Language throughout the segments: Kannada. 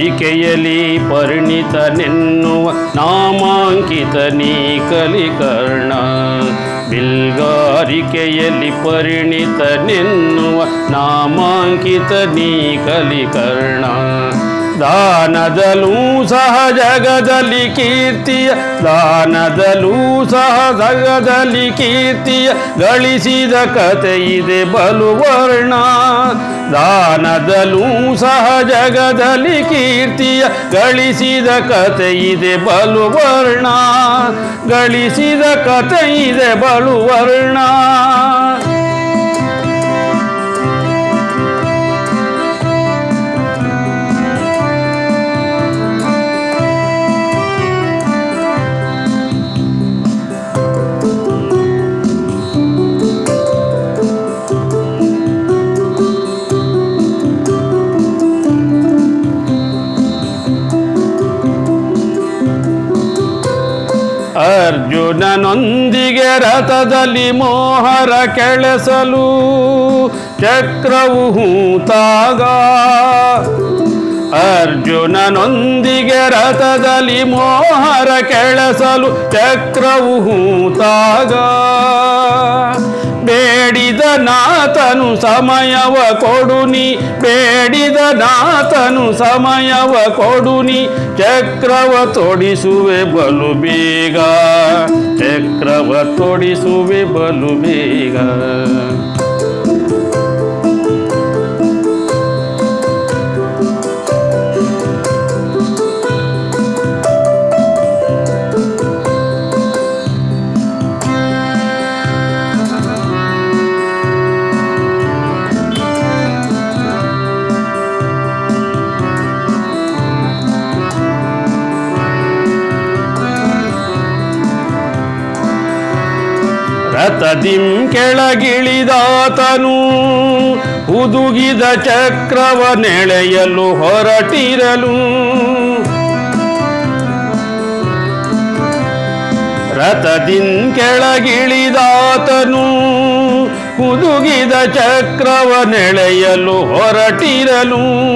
ಬಿಲ್ಗಾರಿಕೆಯಲ್ಲಿ ಪರಿಣಿತನೆನ್ನುವ ನಾಮಾಂಕಿತ ನೀ ಕಲಿಕರ್ಣ ಬಿಲ್ಗಾರಿಕೆಯಲ್ಲಿ ಪರಿಣಿತನೆನ್ನುವ ನಾಮಾಂಕಿತ ನೀ ಕಲಿಕರ್ಣ ದಾನದಲ್ಲೂ ಸಹ ಜಗದಲ್ಲಿ ಕೀರ್ತಿಯ ದಾನದಲ್ಲೂ ಸಹ ಜಗದಲ್ಲಿ ಕೀರ್ತಿಯ ಗಳಿಸಿದ ಕತೆ ಇದೆ ಬಲು ವರ್ಣ ದಾನದಲ್ಲೂ ಸಹ ಜಗದಲ್ಲಿ ಕೀರ್ತಿಯ, ಗಳಿಸಿದ ಕತೆ ಇದೆ ಬಲು ವರ್ಣ ಗಳಿಸಿದ ಕತೆ ಇದೆ ಅರ್ಜುನನೊಂದಿಗೆ ರಥದಲ್ಲಿ ಮೋಹರ ಕೆಳಸಲು ಚಕ್ರವು ಹೂತಾಗ. ಅರ್ಜುನನೊಂದಿಗೆ ರಥದಲ್ಲಿ ಮೋಹರ ಕೆಳಸಲು ಚಕ್ರವು ಹೂತಾಗ. ಬೇಡಿದ ನಾಥನು ಸಮಯವ ಕೊಡುನಿ ಬೇಡಿದ ನಾಥನು ಸಮಯವ ಕೊಡುನಿ ಚಕ್ರವ ತೊಡಿಸುವೆ ಬಲು ಬೇಗ, ಚಕ್ರವ ತೊಡಿಸುವೆ ಬಲು ಬೇಗ. ರಥದಿಂ ಕೆಳಗಿಳಿದಾತನು. ಹುದುಗಿದ ಚಕ್ರವ ನೆಳೆಯಲು ಹೊರಟಿರಲು. ರಥದಿಂ ಕೆಳಗಿಳಿದಾತನು. ಹುದುಗಿದ ಚಕ್ರವ ನೆಳೆಯಲು ಹೊರಟಿರಲು.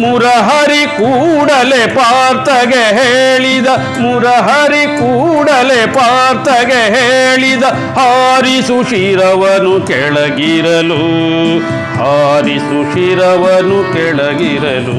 ಮುರಹರಿ ಕೂಡಲೆ ಪಾರ್ಥಗೆ ಹೇಳಿದ ಮುರಹರಿ ಕೂಡಲೆ ಪಾರ್ಥಗೆ ಹೇಳಿದ ಹಾರಿಸು ಶಿರವನು ಕೆಳಗಿರಲು ಹಾರಿಸು ಶಿರವನು ಕೆಳಗಿರಲು.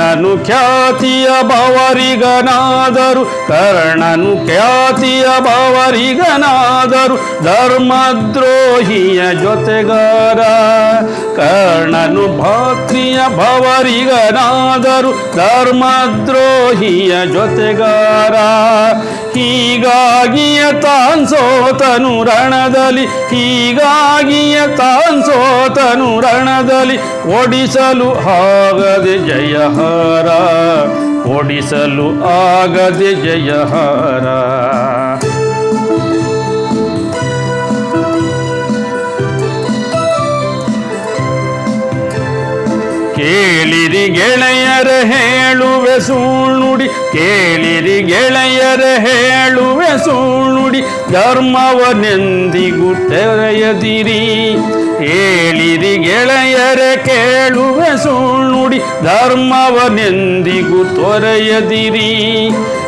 ಕರ್ಣನು ಖ್ಯಾತಿಯ ಬವರಿಗನಾದರು ಕರ್ಣನು ಖ್ಯಾತಿಯ ಬವರಿಗನಾದರು ಧರ್ಮದ್ರೋಹಿಯ ಜೊತೆಗಾರ, ಕರ್ಣನು ಭಾತ್ರಿಯ ಭವರಿಗನಾದರು, ಧರ್ಮದ್ರೋಹಿಯ ಜೊತೆಗಾರ. ಹೀಗಾಗಿಯ ತಾನ್ ಸೋತನು ರಣದಲ್ಲಿ, ಹೀಗಾಗಿಯ ತಾನ್ ಸೋತನು ರಣದಲ್ಲಿ, ಓಡಿಸಲು ಆಗದೆ ಜಯಹಾರ ಓಡಿಸಲು ಆಗದೆ ಜಯಹಾರ. ಕೇಳಿರಿ ಗೆಳೆಯರ ಹೇಳುವೆ ಸುಳ್ಳುಡಿ ಕೇಳಿರಿ ಗೆಳೆಯರ ಹೇಳುವೆ ಸುಳ್ಳುಡಿ ಧರ್ಮವನೆಂದಿಗೂ ತೆರೆಯದಿರಿ. ಹೇಳಿರಿ ಗೆಳೆಯರ ಕೇಳುವೆ ಸುಳ್ಳುಡಿ ಧರ್ಮವನೆಂದಿಗೂ ತೊರೆಯದಿರಿ.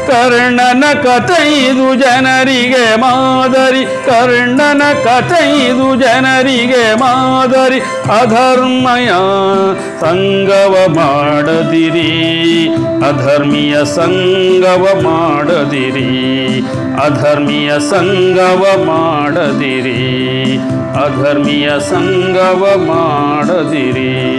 ಕರ್ಣನ ಕಥೈದು ಜನರಿಗೆ ಮಾದರಿ. ಕರ್ಣನ ಕಥೈದು ಜನರಿಗೆ ಮಾದರಿ. ಅಧರ್ಮಯ ಸಂಗವ ಮಾಡದಿರಿ. ಅಧರ್ಮೀಯ ಸಂಗವ ಮಾಡದಿರಿ. ಅಧರ್ಮೀಯ ಸಂಗವ ಮಾಡದಿರಿ. ಅಧರ್ಮೀಯ ಸಂಗವ ಮಾಡದಿರಿ.